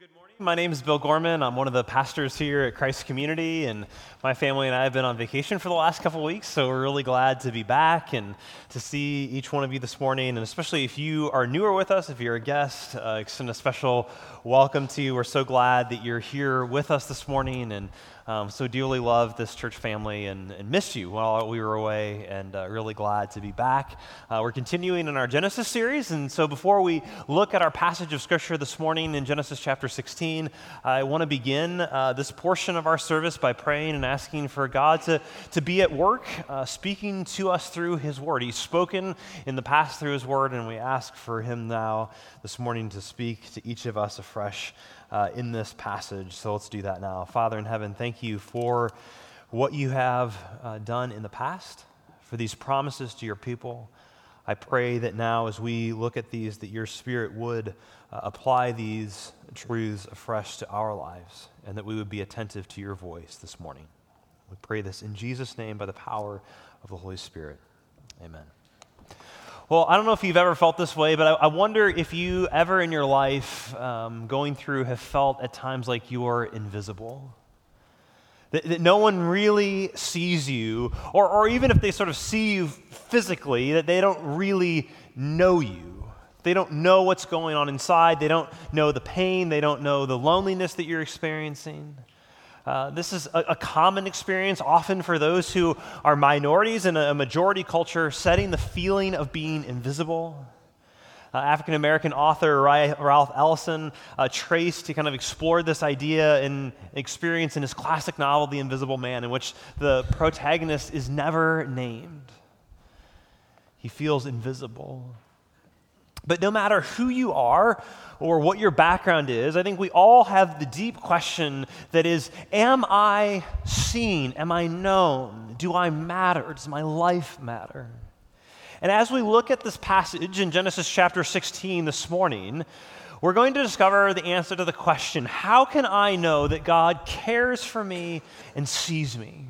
good morning. My name is Bill Gorman. I'm one of the pastors here at Christ Community, and my family and I have been on vacation for the last couple weeks, so we're really glad to be back and to see each one of you this morning. And especially if you are newer with us, if you're a guest, uh, extend a special welcome to you. We're so glad that you're here with us this morning, and um, so dearly love this church family and, and, missed you while we were away, and uh, really glad to be back. Uh, we're continuing in our Genesis series, and so before we look at our passage of Scripture this morning in Genesis chapter 16, I want to begin uh, this portion of our service by praying and asking for God to, to be at work, uh, speaking to us through His Word. He's spoken in the past through His Word, and we ask for Him now this morning to speak to each of us afresh uh, in this passage. So let's do that now. Father in heaven, thank you for what you have uh, done in the past, for these promises to your people. I pray that now, as we look at these, that your Spirit would uh, apply these truths afresh to our lives, and that we would be attentive to your voice this morning. We pray this in Jesus' name by the power of the Holy Spirit. Amen. Well, I don't know if you've ever felt this way, but I, I wonder if you ever in your life um, going through have felt at times like you're invisible. That, that, no one really sees you, or, or even if they sort of see you physically, that they don't really know you. They don't know what's going on inside. They don't know the pain. They don't know the loneliness that you're experiencing. Uh, this is a, a, common experience, often for those who are minorities in a, a majority culture, setting the feeling of being invisible. Uh, African American author Ralph Ellison uh, traced to kind of explore this idea and experience in his classic novel, The Invisible Man, in which the protagonist is never named. He feels invisible. But no matter who you are or what your background is, I think we all have the deep question that is Am I seen? Am I known? Do I matter? Does my life matter? And as we look at this passage in Genesis chapter 16 this morning, we're going to discover the answer to the question How can I know that God cares for me and sees me?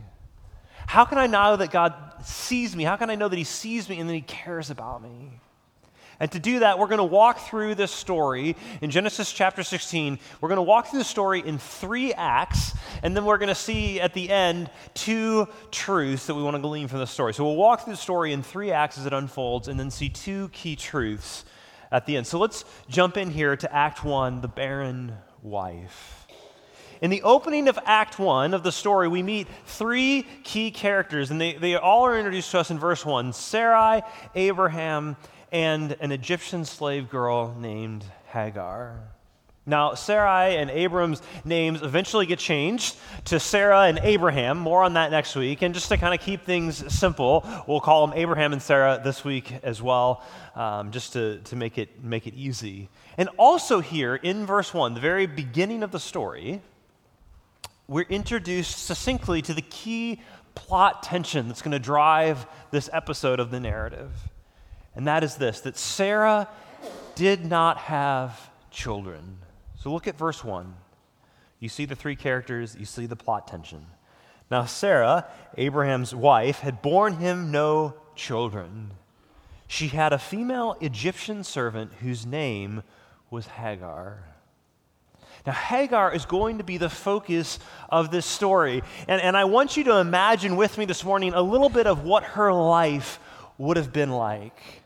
How can I know that God sees me? How can I know that He sees me and that He cares about me? And to do that, we're going to walk through this story in Genesis chapter 16. We're going to walk through the story in three acts, and then we're going to see at the end two truths that we want to glean from the story. So we'll walk through the story in three acts as it unfolds, and then see two key truths at the end. So let's jump in here to Act 1 the barren wife. In the opening of Act 1 of the story, we meet three key characters, and they, they all are introduced to us in verse 1 Sarai, Abraham, and an Egyptian slave girl named Hagar. Now, Sarai and Abram's names eventually get changed to Sarah and Abraham. More on that next week. And just to kind of keep things simple, we'll call them Abraham and Sarah this week as well, um, just to, to make, it, make it easy. And also, here in verse 1, the very beginning of the story, we're introduced succinctly to the key plot tension that's going to drive this episode of the narrative and that is this that Sarah did not have children. So look at verse 1. You see the three characters, you see the plot tension. Now, Sarah, Abraham's wife, had borne him no children. She had a female Egyptian servant whose name was Hagar. Now, Hagar is going to be the focus of this story. And, and I want you to imagine with me this morning a little bit of what her life would have been like.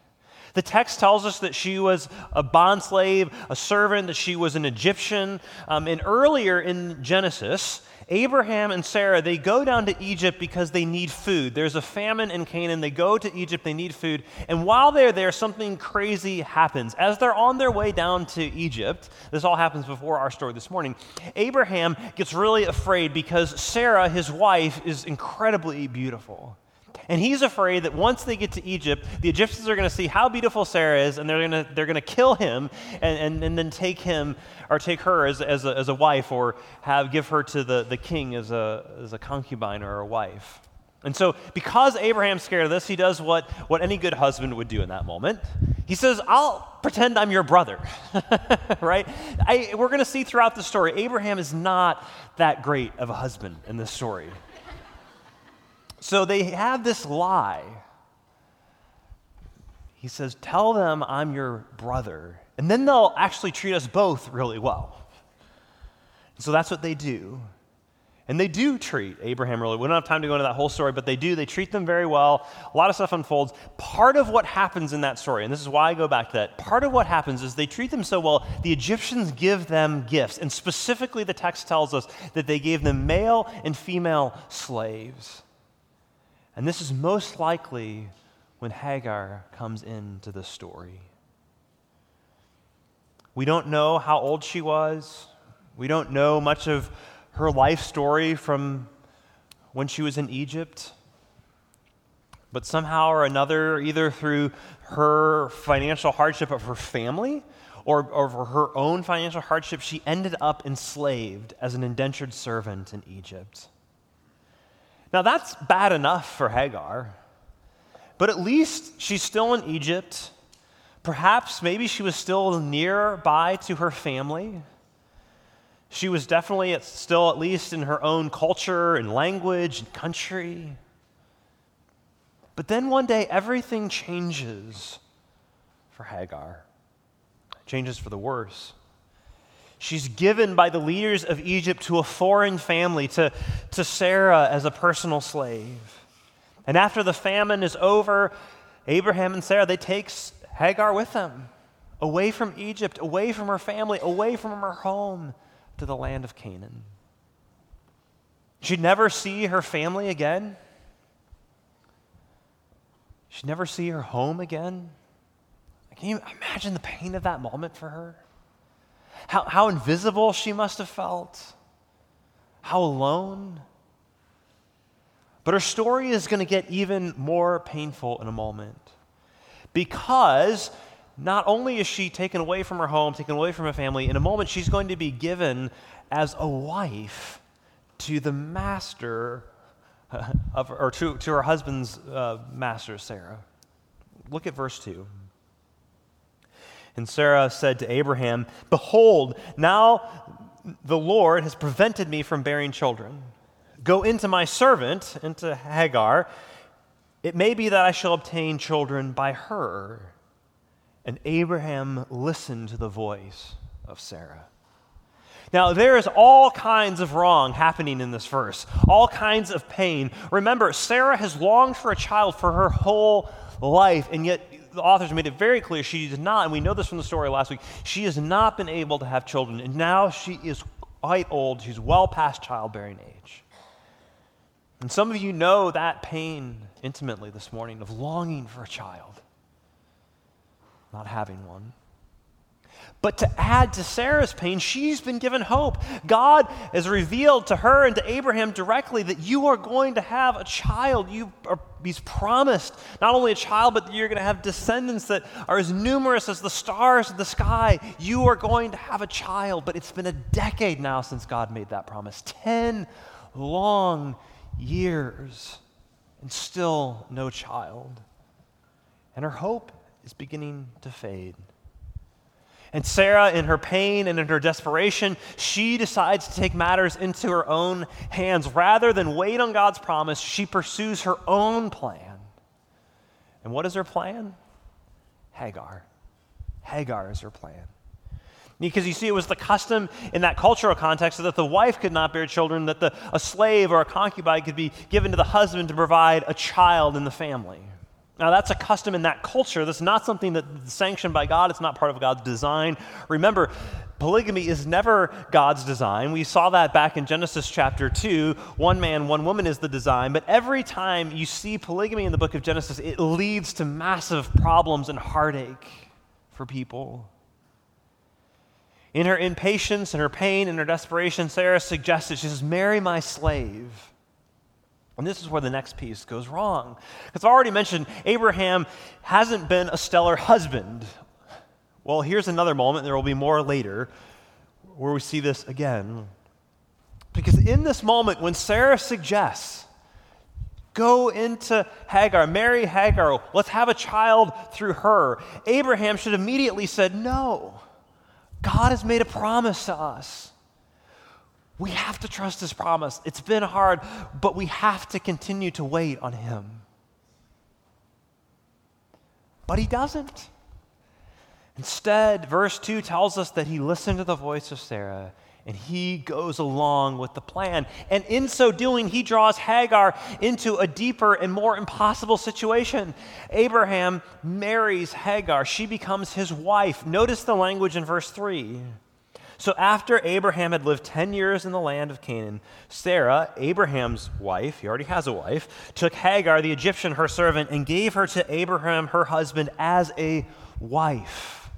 The text tells us that she was a bond slave, a servant, that she was an Egyptian. Um, and earlier in Genesis, Abraham and Sarah, they go down to Egypt because they need food. There's a famine in Canaan. They go to Egypt, they need food. And while they're there, something crazy happens. As they're on their way down to Egypt, this all happens before our story this morning, Abraham gets really afraid because Sarah, his wife, is incredibly beautiful. And he's afraid that once they get to Egypt, the Egyptians are going to see how beautiful Sarah is, and they're going to, they're going to kill him and, and, and then take him or take her as, as, a, as a wife or have, give her to the, the king as a, as a concubine or a wife. And so, because Abraham's scared of this, he does what, what any good husband would do in that moment. He says, I'll pretend I'm your brother. right? I, we're going to see throughout the story, Abraham is not that great of a husband in this story. So they have this lie. He says, Tell them I'm your brother, and then they'll actually treat us both really well. So that's what they do. And they do treat Abraham really. We don't have time to go into that whole story, but they do. They treat them very well. A lot of stuff unfolds. Part of what happens in that story, and this is why I go back to that, part of what happens is they treat them so well, the Egyptians give them gifts. And specifically, the text tells us that they gave them male and female slaves. And this is most likely when Hagar comes into the story. We don't know how old she was. We don't know much of her life story from when she was in Egypt. But somehow or another, either through her financial hardship of her family or, or her own financial hardship, she ended up enslaved as an indentured servant in Egypt. Now, that's bad enough for Hagar, but at least she's still in Egypt. Perhaps, maybe she was still nearby to her family. She was definitely still, at least in her own culture and language and country. But then one day, everything changes for Hagar. It changes for the worse. She's given by the leaders of Egypt to a foreign family, to, to Sarah as a personal slave. And after the famine is over, Abraham and Sarah, they take Hagar with them, away from Egypt, away from her family, away from her home to the land of Canaan. She'd never see her family again. She'd never see her home again. Can you imagine the pain of that moment for her? How, how invisible she must have felt, how alone. But her story is going to get even more painful in a moment because not only is she taken away from her home, taken away from her family, in a moment she's going to be given as a wife to the master of, or to, to her husband's uh, master, Sarah. Look at verse 2. And Sarah said to Abraham, Behold, now the Lord has prevented me from bearing children. Go into my servant, into Hagar. It may be that I shall obtain children by her. And Abraham listened to the voice of Sarah. Now, there is all kinds of wrong happening in this verse, all kinds of pain. Remember, Sarah has longed for a child for her whole life, and yet the authors made it very clear she did not, and we know this from the story last week, she has not been able to have children. And now she is quite old, she's well past childbearing age. And some of you know that pain intimately this morning of longing for a child not having one. But to add to Sarah's pain, she's been given hope. God has revealed to her and to Abraham directly that you are going to have a child. You are, he's promised not only a child, but you're going to have descendants that are as numerous as the stars in the sky. You are going to have a child. But it's been a decade now since God made that promise 10 long years, and still no child. And her hope is beginning to fade. And Sarah, in her pain and in her desperation, she decides to take matters into her own hands. Rather than wait on God's promise, she pursues her own plan. And what is her plan? Hagar. Hagar is her plan. Because you see, it was the custom in that cultural context that the wife could not bear children, that the, a slave or a concubine could be given to the husband to provide a child in the family. Now, that's a custom in that culture. That's not something that's sanctioned by God. It's not part of God's design. Remember, polygamy is never God's design. We saw that back in Genesis chapter 2. One man, one woman is the design. But every time you see polygamy in the book of Genesis, it leads to massive problems and heartache for people. In her impatience and her pain and her desperation, Sarah suggested, she says, Marry my slave. And this is where the next piece goes wrong. Because I already mentioned, Abraham hasn't been a stellar husband. Well, here's another moment, there will be more later, where we see this again. Because in this moment, when Sarah suggests, go into Hagar, marry Hagar, let's have a child through her, Abraham should immediately said, no. God has made a promise to us. We have to trust his promise. It's been hard, but we have to continue to wait on him. But he doesn't. Instead, verse 2 tells us that he listened to the voice of Sarah And he goes along with the plan. And in so doing, he draws Hagar into a deeper and more impossible situation. Abraham marries Hagar, she becomes his wife. Notice the language in verse 3. So after Abraham had lived 10 years in the land of Canaan, Sarah, Abraham's wife, he already has a wife, took Hagar, the Egyptian, her servant, and gave her to Abraham, her husband, as a wife.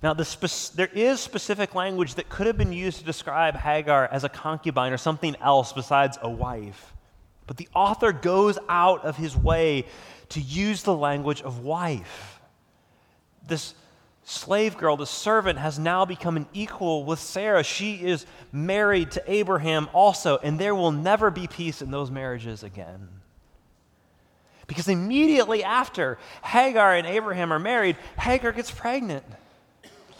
Now, the spe- there is specific language that could have been used to describe Hagar as a concubine or something else besides a wife. But the author goes out of his way to use the language of wife. This slave girl, the servant, has now become an equal with Sarah. She is married to Abraham also, and there will never be peace in those marriages again. Because immediately after Hagar and Abraham are married, Hagar gets pregnant.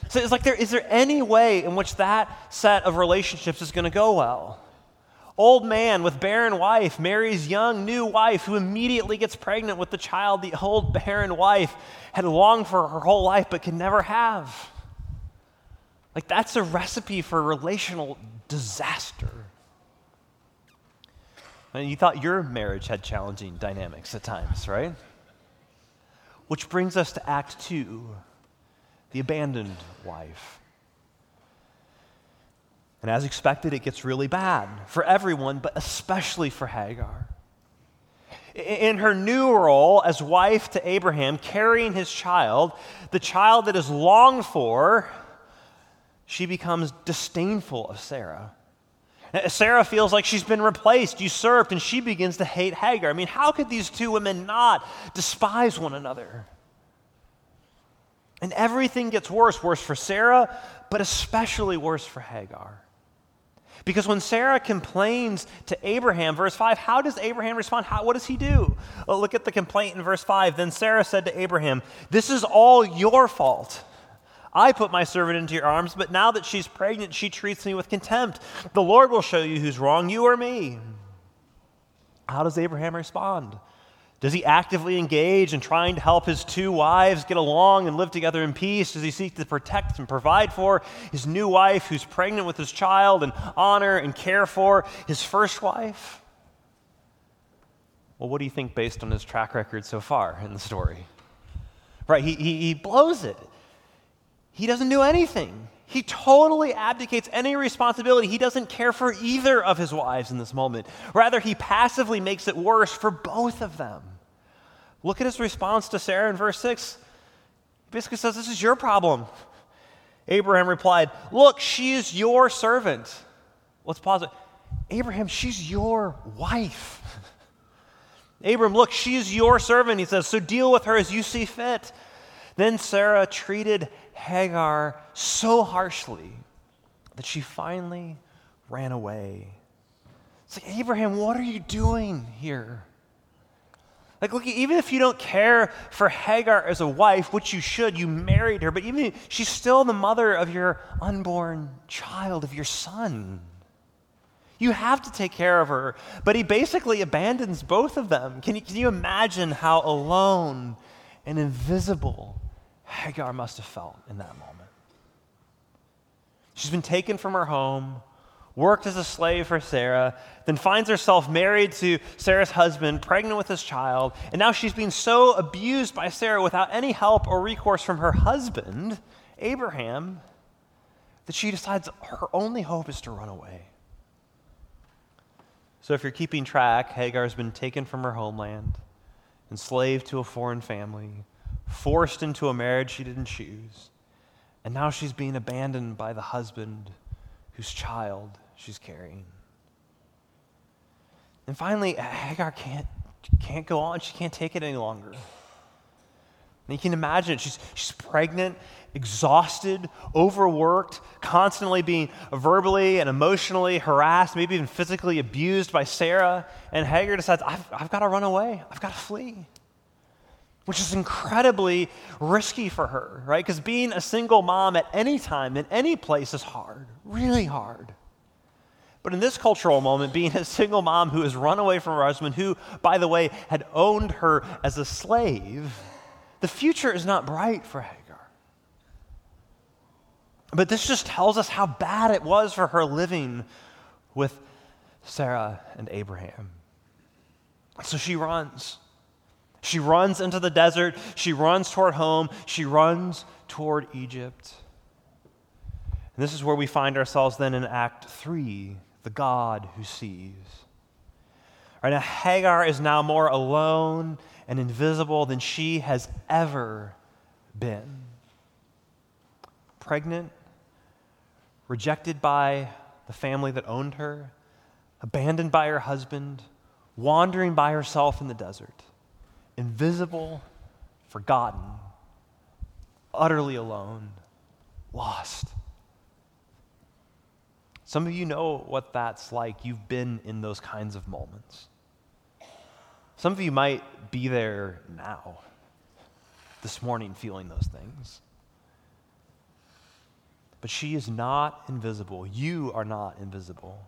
So it's like, there, is there any way in which that set of relationships is going to go well? Old man with barren wife marries young new wife who immediately gets pregnant with the child the old barren wife had longed for her whole life but could never have. Like, that's a recipe for relational disaster. And you thought your marriage had challenging dynamics at times, right? Which brings us to Act Two the abandoned wife. And as expected, it gets really bad for everyone, but especially for Hagar. In her new role as wife to Abraham, carrying his child, the child that is longed for, she becomes disdainful of Sarah. Sarah feels like she's been replaced, usurped, and she begins to hate Hagar. I mean, how could these two women not despise one another? And everything gets worse worse for Sarah, but especially worse for Hagar. Because when Sarah complains to Abraham, verse 5, how does Abraham respond? How, what does he do? Well, look at the complaint in verse 5. Then Sarah said to Abraham, This is all your fault. I put my servant into your arms, but now that she's pregnant, she treats me with contempt. The Lord will show you who's wrong, you or me. How does Abraham respond? Does he actively engage in trying to help his two wives get along and live together in peace? Does he seek to protect and provide for his new wife who's pregnant with his child and honor and care for his first wife? Well, what do you think based on his track record so far in the story? Right, he, he, he blows it. He doesn't do anything. He totally abdicates any responsibility. He doesn't care for either of his wives in this moment. Rather, he passively makes it worse for both of them. Look at his response to Sarah in verse 6. He basically says, This is your problem. Abraham replied, Look, she is your servant. Let's pause it. Abraham, she's your wife. Abram, look, she's your servant, he says, so deal with her as you see fit. Then Sarah treated Hagar so harshly that she finally ran away. It's like, Abraham, what are you doing here? Like, look, even if you don't care for Hagar as a wife, which you should, you married her, but even she's still the mother of your unborn child, of your son. You have to take care of her. But he basically abandons both of them. Can you, can you imagine how alone and invisible Hagar must have felt in that moment. She's been taken from her home, worked as a slave for Sarah, then finds herself married to Sarah's husband, pregnant with his child, and now she's being so abused by Sarah without any help or recourse from her husband, Abraham, that she decides her only hope is to run away. So, if you're keeping track, Hagar's been taken from her homeland, enslaved to a foreign family, forced into a marriage she didn't choose. And now she's being abandoned by the husband whose child she's carrying. And finally, Hagar can't, can't go on. She can't take it any longer. And you can imagine it. She's, she's pregnant, exhausted, overworked, constantly being verbally and emotionally harassed, maybe even physically abused by Sarah. And Hagar decides, I've, I've got to run away. I've got to flee which is incredibly risky for her, right? Because being a single mom at any time, in any place, is hard, really hard. But in this cultural moment, being a single mom who has run away from her husband, who, by the way, had owned her as a slave, the future is not bright for Hagar. But this just tells us how bad it was for her living with Sarah and Abraham. So she runs. She runs into the desert. She runs toward home. She runs toward Egypt. And this is where we find ourselves then in Act 3 the God who sees. Right now, Hagar is now more alone and invisible than she has ever been. Pregnant, rejected by the family that owned her, abandoned by her husband, wandering by herself in the desert, invisible, forgotten, utterly alone, lost. Some of you know what that's like. You've been in those kinds of moments. Some of you might be there now, this morning, feeling those things. But she is not invisible. You are not invisible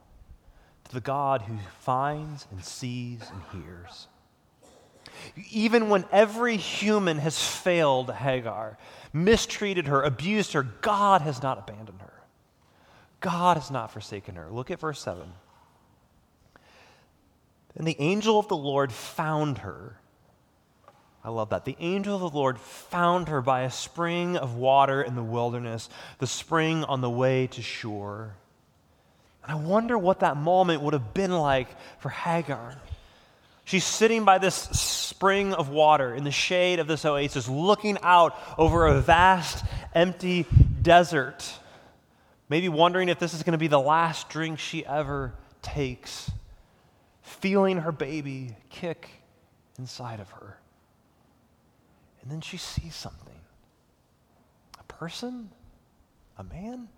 to the God who finds and sees and hears. Even when every human has failed Hagar, mistreated her, abused her, God has not abandoned her. God has not forsaken her. Look at verse 7. Then the angel of the Lord found her. I love that. The angel of the Lord found her by a spring of water in the wilderness, the spring on the way to Shur. And I wonder what that moment would have been like for Hagar. She's sitting by this spring of water in the shade of this oasis, looking out over a vast, empty desert maybe wondering if this is going to be the last drink she ever takes, feeling her baby kick inside of her. And then she sees something a person, a man,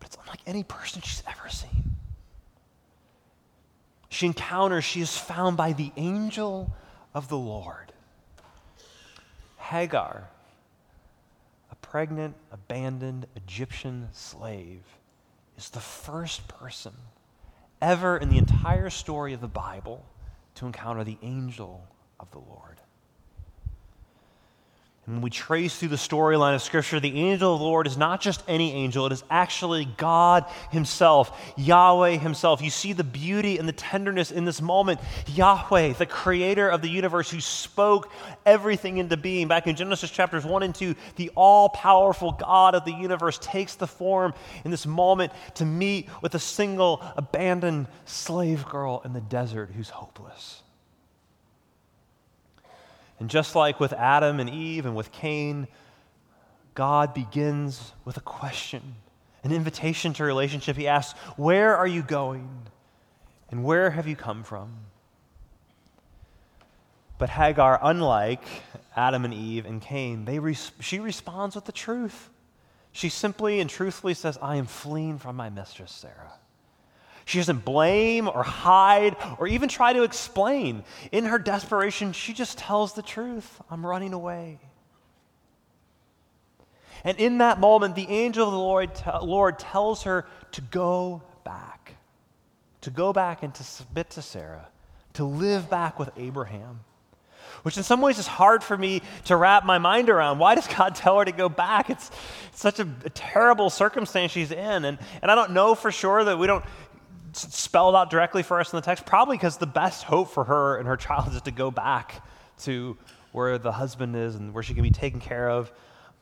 but it's unlike any person she's ever seen. She encounters, she is found by the angel of the Lord. Hagar a pregnant, abandoned Egyptian slave is the first person ever in the entire story of the Bible to encounter the angel of the Lord. And when we trace through the storyline of Scripture, the angel of the Lord is not just any angel, it is actually God Himself, Yahweh Himself. You see the beauty and the tenderness in this moment. Yahweh, the creator of the universe, who spoke everything into being. Back in Genesis chapters 1 and 2, the all powerful God of the universe takes the form in this moment to meet with a single abandoned slave girl in the desert who's hopeless. And just like with Adam and Eve and with Cain, God begins with a question, an invitation to relationship. He asks, Where are you going? And where have you come from? But Hagar, unlike Adam and Eve and Cain, they she responds with the truth. She simply and truthfully says, I am fleeing from my mistress, Sarah. She doesn't blame or hide or even try to explain. In her desperation, she just tells the truth I'm running away. And in that moment, the angel of the Lord, Lord tells her to go back, to go back and to submit to Sarah, to live back with Abraham. Which in some ways is hard for me to wrap my mind around. Why does God tell her to go back? It's, it's such a, a terrible circumstance she's in. And, and I don't know for sure that we don't spelled out directly for us in the text? Probably because the best hope for her and her child is to go back to where the husband is and where she can be taken care of.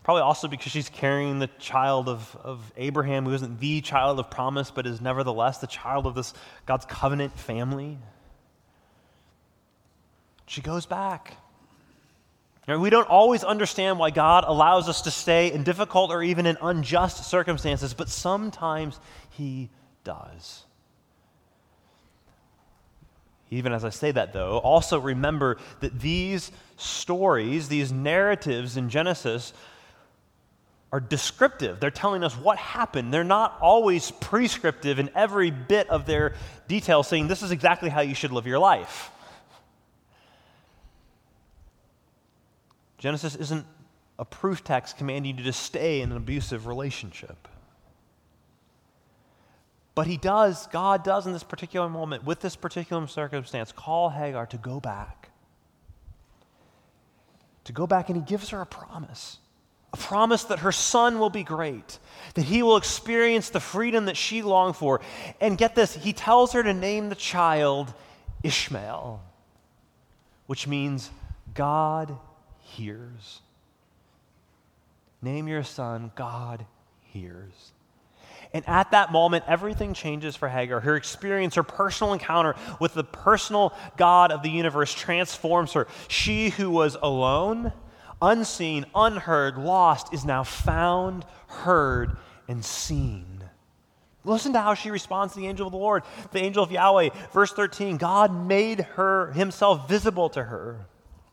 Probably also because she's carrying the child of, of Abraham, who isn't the child of promise, but is nevertheless the child of this God's covenant family. She goes back. We don't always understand why God allows us to stay in difficult or even in unjust circumstances, but sometimes He does. Even as I say that, though, also remember that these stories, these narratives in Genesis, are descriptive. They're telling us what happened. They're not always prescriptive in every bit of their detail, saying this is exactly how you should live your life. Genesis isn't a proof text commanding you to stay in an abusive relationship. But he does, God does in this particular moment, with this particular circumstance, call Hagar to go back. To go back, and he gives her a promise. a promise that her son will be great, that he will experience the freedom that she longed for. And get this, he tells her to name the child Ishmael, which means God hears. Name your son, God hears. And at that moment, everything changes for Hagar. Her experience, her personal encounter with the personal God of the universe transforms her. She who was alone, unseen, unheard, lost, is now found, heard, and seen. Listen to how she responds to the angel of the Lord, the angel of Yahweh. Verse 13 God made her himself visible to her.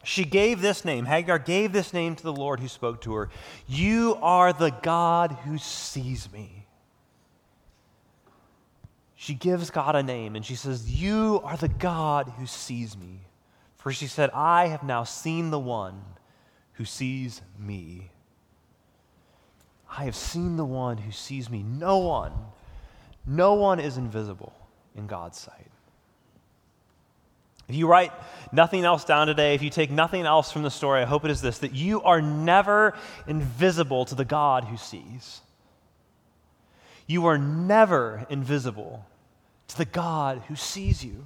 She gave this name, Hagar gave this name to the Lord who spoke to her You are the God who sees me. She gives God a name and she says, You are the God who sees me. For she said, I have now seen the one who sees me. I have seen the one who sees me. No one, no one is invisible in God's sight. If you write nothing else down today, if you take nothing else from the story, I hope it is this that you are never invisible to the God who sees. You are never invisible to the God who sees you.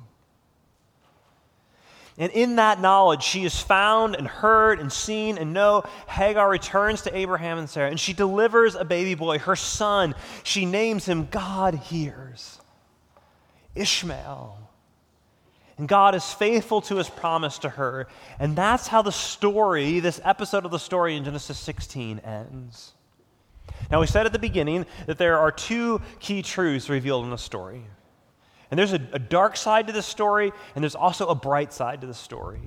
And in that knowledge, she is found and heard and seen and know. Hagar returns to Abraham and Sarah, and she delivers a baby boy, her son. She names him God Hears, Ishmael. And God is faithful to his promise to her. And that's how the story, this episode of the story in Genesis 16, ends. Now, we said at the beginning that there are two key truths revealed in the story. And there's a, a dark side to this story, and there's also a bright side to the story.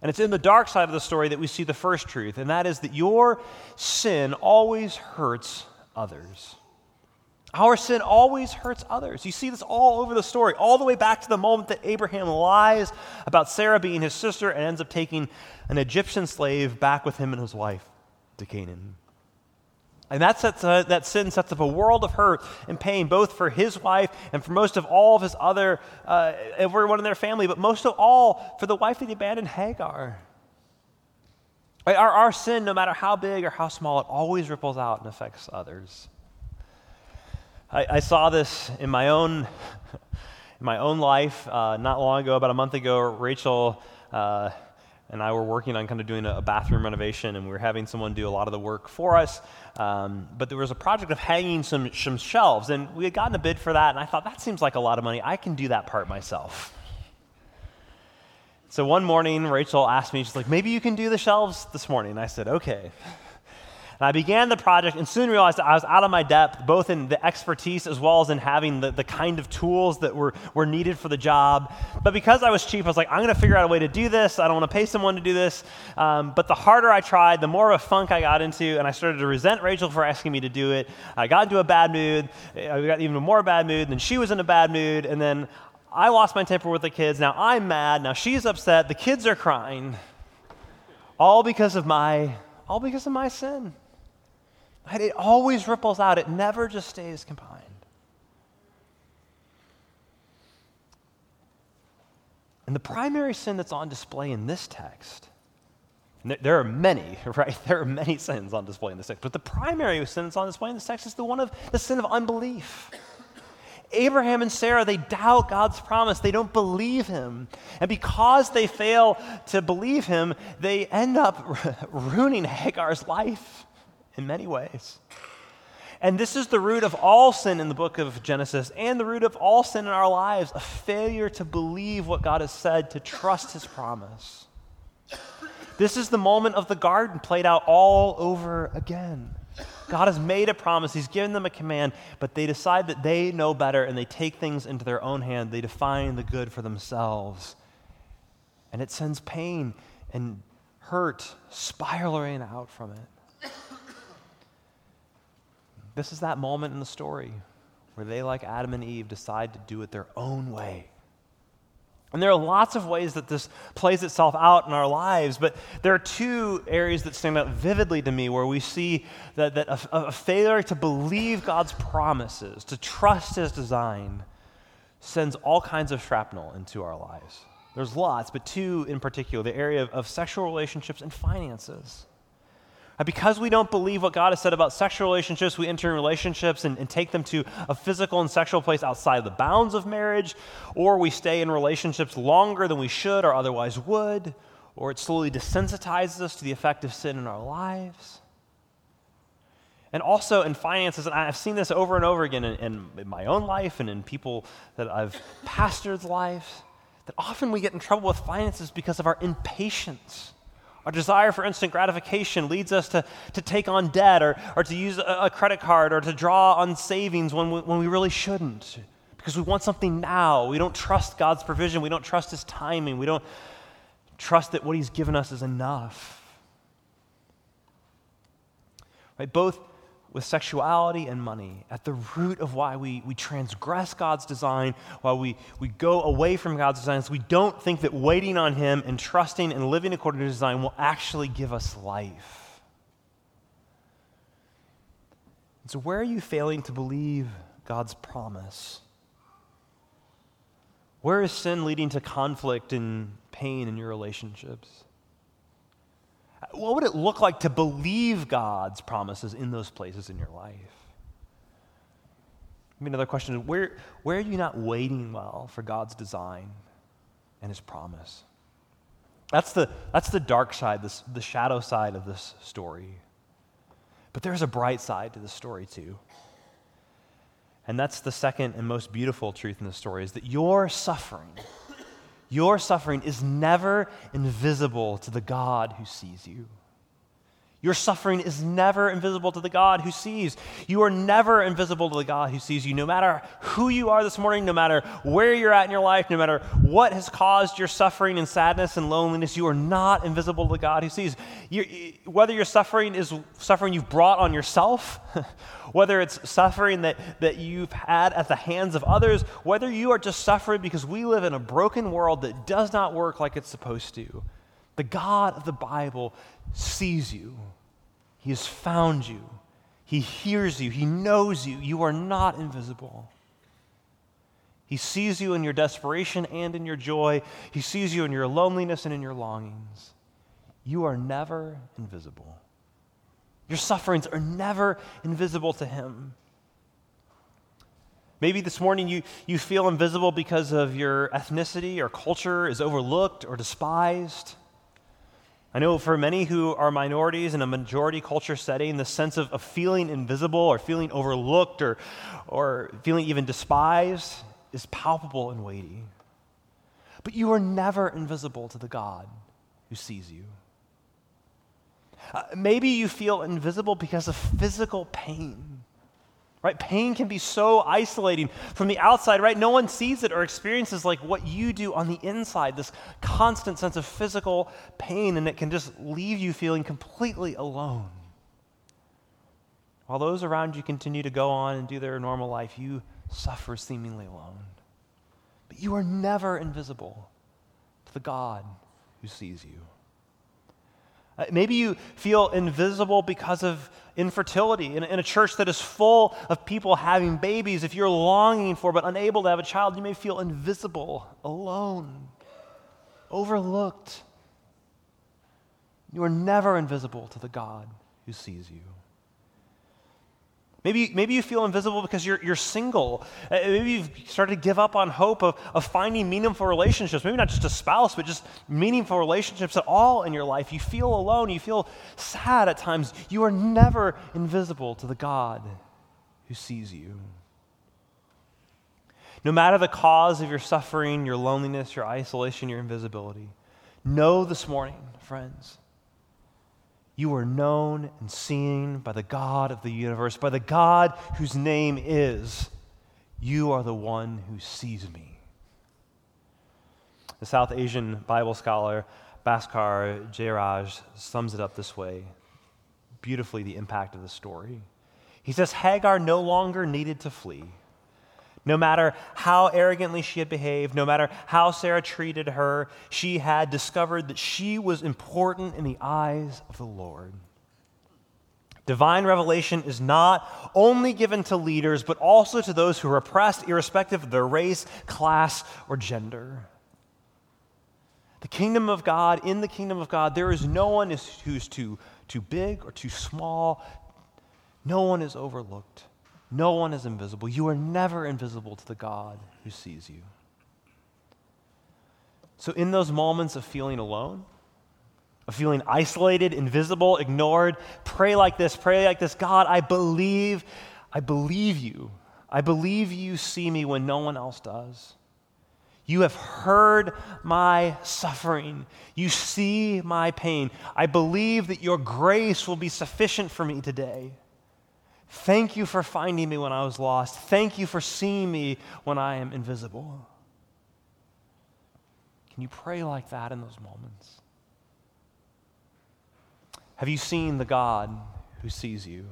And it's in the dark side of the story that we see the first truth, and that is that your sin always hurts others. Our sin always hurts others. You see this all over the story, all the way back to the moment that Abraham lies about Sarah being his sister and ends up taking an Egyptian slave back with him and his wife to Canaan. And that, sets a, that sin sets up a world of hurt and pain, both for his wife and for most of all of his other, uh, everyone in their family, but most of all for the wife that he abandoned, Hagar. Our, our sin, no matter how big or how small, it always ripples out and affects others. I, I saw this in my own, in my own life uh, not long ago, about a month ago. Rachel uh, and I were working on kind of doing a, bathroom renovation, and we were having someone do a lot of the work for us. Um, but there was a project of hanging some, some shelves, and we had gotten a bid for that, and I thought, that seems like a lot of money. I can do that part myself. So one morning, Rachel asked me, she's like, maybe you can do the shelves this morning. I said, okay. And I began the project and soon realized that I was out of my depth, both in the expertise as well as in having the, the kind of tools that were, were needed for the job. But because I was cheap, I was like, I'm going to figure out a way to do this. I don't want to pay someone to do this. Um, but the harder I tried, the more of a funk I got into, and I started to resent Rachel for asking me to do it. I got into a bad mood. I got even more bad mood. And then she was in a bad mood. And then I lost my temper with the kids. Now I'm mad. Now she's upset. The kids are crying. All because of my, all because of my sin. It always ripples out, it never just stays confined. And the primary sin that's on display in this text, there are many, right? There are many sins on display in this text, but the primary sin that's on display in this text is the one of the sin of unbelief. Abraham and Sarah, they doubt God's promise. They don't believe him. And because they fail to believe him, they end up ruining Hagar's life in many ways. And this is the root of all sin in the book of Genesis and the root of all sin in our lives a failure to believe what God has said, to trust his promise. This is the moment of the garden played out all over again. God has made a promise, He's given them a command, but they decide that they know better and they take things into their own hand. They define the good for themselves. And it sends pain and hurt spiraling out from it. This is that moment in the story where they, like Adam and Eve, decide to do it their own way. And there are lots of ways that this plays itself out in our lives, but there are two areas that stand out vividly to me where we see that, that a, a failure to believe God's promises, to trust His design, sends all kinds of shrapnel into our lives. There's lots, but two in particular the area of, of sexual relationships and finances Because we don't believe what God has said about sexual relationships, we enter in relationships and, and, take them to a physical and sexual place outside the bounds of marriage, or we stay in relationships longer than we should or otherwise would, or it slowly desensitizes us to the effect of sin in our lives. And also in finances, and I've seen this over and over again in, in, in my own life and in people that I've pastored lives, that often we get in trouble with finances because of our impatience our desire for instant gratification leads us to, to take on debt or, or to use a, a credit card or to draw on savings when we, when we really shouldn't because we want something now. We don't trust God's provision. We don't trust His timing. We don't trust that what He's given us is enough. Right? Both with sexuality and money at the root of why we, we transgress God's design, why we, we go away from God's design, is we don't think that waiting on Him and trusting and living according to design will actually give us life. And so, where are you failing to believe God's promise? Where is sin leading to conflict and pain in your relationships? What would it look like to believe God's promises in those places in your life? Maybe another question is where, where are you not waiting well for God's design and His promise? That's the, that's the dark side, this, the shadow side of this story. But there's a bright side to the story, too. And that's the second and most beautiful truth in the story is that your suffering your suffering is never invisible to the God who sees you. Your suffering is never invisible to the God who sees. You are never invisible to the God who sees you. No matter who you are this morning, no matter where you're at in your life, no matter what has caused your suffering and sadness and loneliness, you are not invisible to the God who sees. you whether your suffering is suffering you've brought on yourself, whether it's suffering that, that you've had at the hands of others, whether you are just suffering because we live in a broken world that does not work like it's supposed to, the God of the Bible sees you. He has found you. He hears you. He knows you. You are not invisible. He sees you in your desperation and in your joy. He sees you in your loneliness and in your longings. You are never invisible. Your sufferings are never invisible to Him. Maybe this morning you, you feel invisible because of your ethnicity or culture is overlooked or despised. I know for many who are minorities in a majority culture setting, the sense of, of feeling invisible or feeling overlooked or, or feeling even despised is palpable and weighty. But you are never invisible to the God who sees you. Uh, maybe you feel invisible because of physical pain right? Pain can be so isolating from the outside, right? No one sees it or experiences like what you do on the inside, this constant sense of physical pain, and it can just leave you feeling completely alone. While those around you continue to go on and do their normal life, you suffer seemingly alone. But you are never invisible to the God who sees you. Uh, maybe you feel invisible because of infertility in, in, a church that is full of people having babies. If you're longing for but unable to have a child, you may feel invisible, alone, overlooked. You are never invisible to the God who sees you. Maybe, maybe you feel invisible because you're, you're single. Uh, maybe you've started to give up on hope of, of finding meaningful relationships. Maybe not just a spouse, but just meaningful relationships at all in your life. You feel alone. You feel sad at times. You are never invisible to the God who sees you. No matter the cause of your suffering, your loneliness, your isolation, your invisibility, know this morning, friends, you are known and seen by the God of the universe, by the God whose name is, You are the one who sees me. The South Asian Bible scholar Bhaskar Jayaraj sums it up this way beautifully the impact of the story. He says Hagar no longer needed to flee. No matter how arrogantly she had behaved, no matter how Sarah treated her, she had discovered that she was important in the eyes of the Lord. Divine revelation is not only given to leaders, but also to those who are oppressed, irrespective of their race, class, or gender. The kingdom of God, in the kingdom of God, there is no one who's too, too big or too small. No one is overlooked. No one is invisible. You are never invisible to the God who sees you. So, in those moments of feeling alone, of feeling isolated, invisible, ignored, pray like this, pray like this God, I believe, I believe you. I believe you see me when no one else does. You have heard my suffering. You see my pain. I believe that your grace will be sufficient for me today. Thank you for finding me when I was lost. Thank you for seeing me when I am invisible. Can you pray like that in those moments? Have you seen the God who sees you?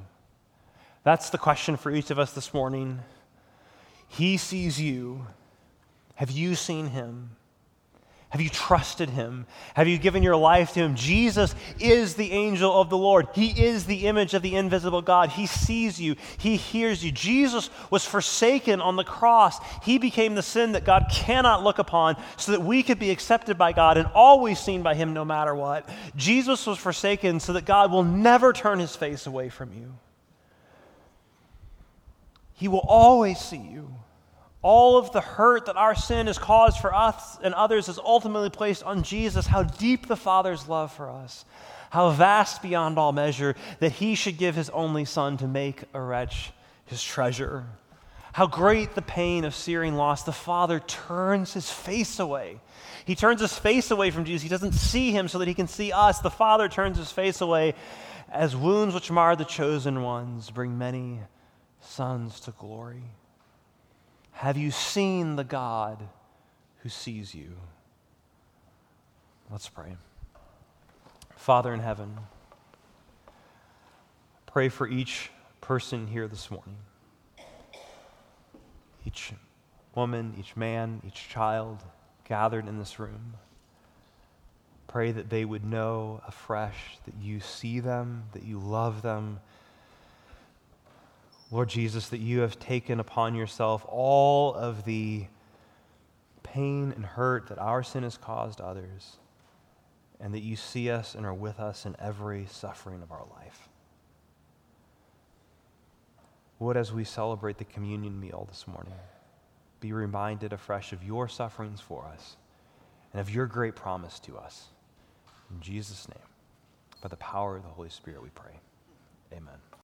That's the question for each of us this morning. He sees you. Have you seen him? Have you trusted him? Have you given your life to him? Jesus is the angel of the Lord. He is the image of the invisible God. He sees you, he hears you. Jesus was forsaken on the cross. He became the sin that God cannot look upon so that we could be accepted by God and always seen by him no matter what. Jesus was forsaken so that God will never turn his face away from you. He will always see you. All of the hurt that our sin has caused for us and others is ultimately placed on Jesus. How deep the Father's love for us. How vast beyond all measure that he should give his only Son to make a wretch his treasure. How great the pain of searing loss. The Father turns his face away. He turns his face away from Jesus. He doesn't see him so that he can see us. The Father turns his face away as wounds which mar the chosen ones bring many sons to glory. Have you seen the God who sees you? Let's pray. Father in heaven, pray for each person here this morning. Each woman, each man, each child gathered in this room. Pray that they would know afresh that you see them, that you love them, Lord Jesus, that you have taken upon yourself all of the pain and hurt that our sin has caused others, and that you see us and are with us in every suffering of our life. Would, as we celebrate the communion meal this morning, be reminded afresh of your sufferings for us and of your great promise to us. In Jesus' name, by the power of the Holy Spirit, we pray. Amen.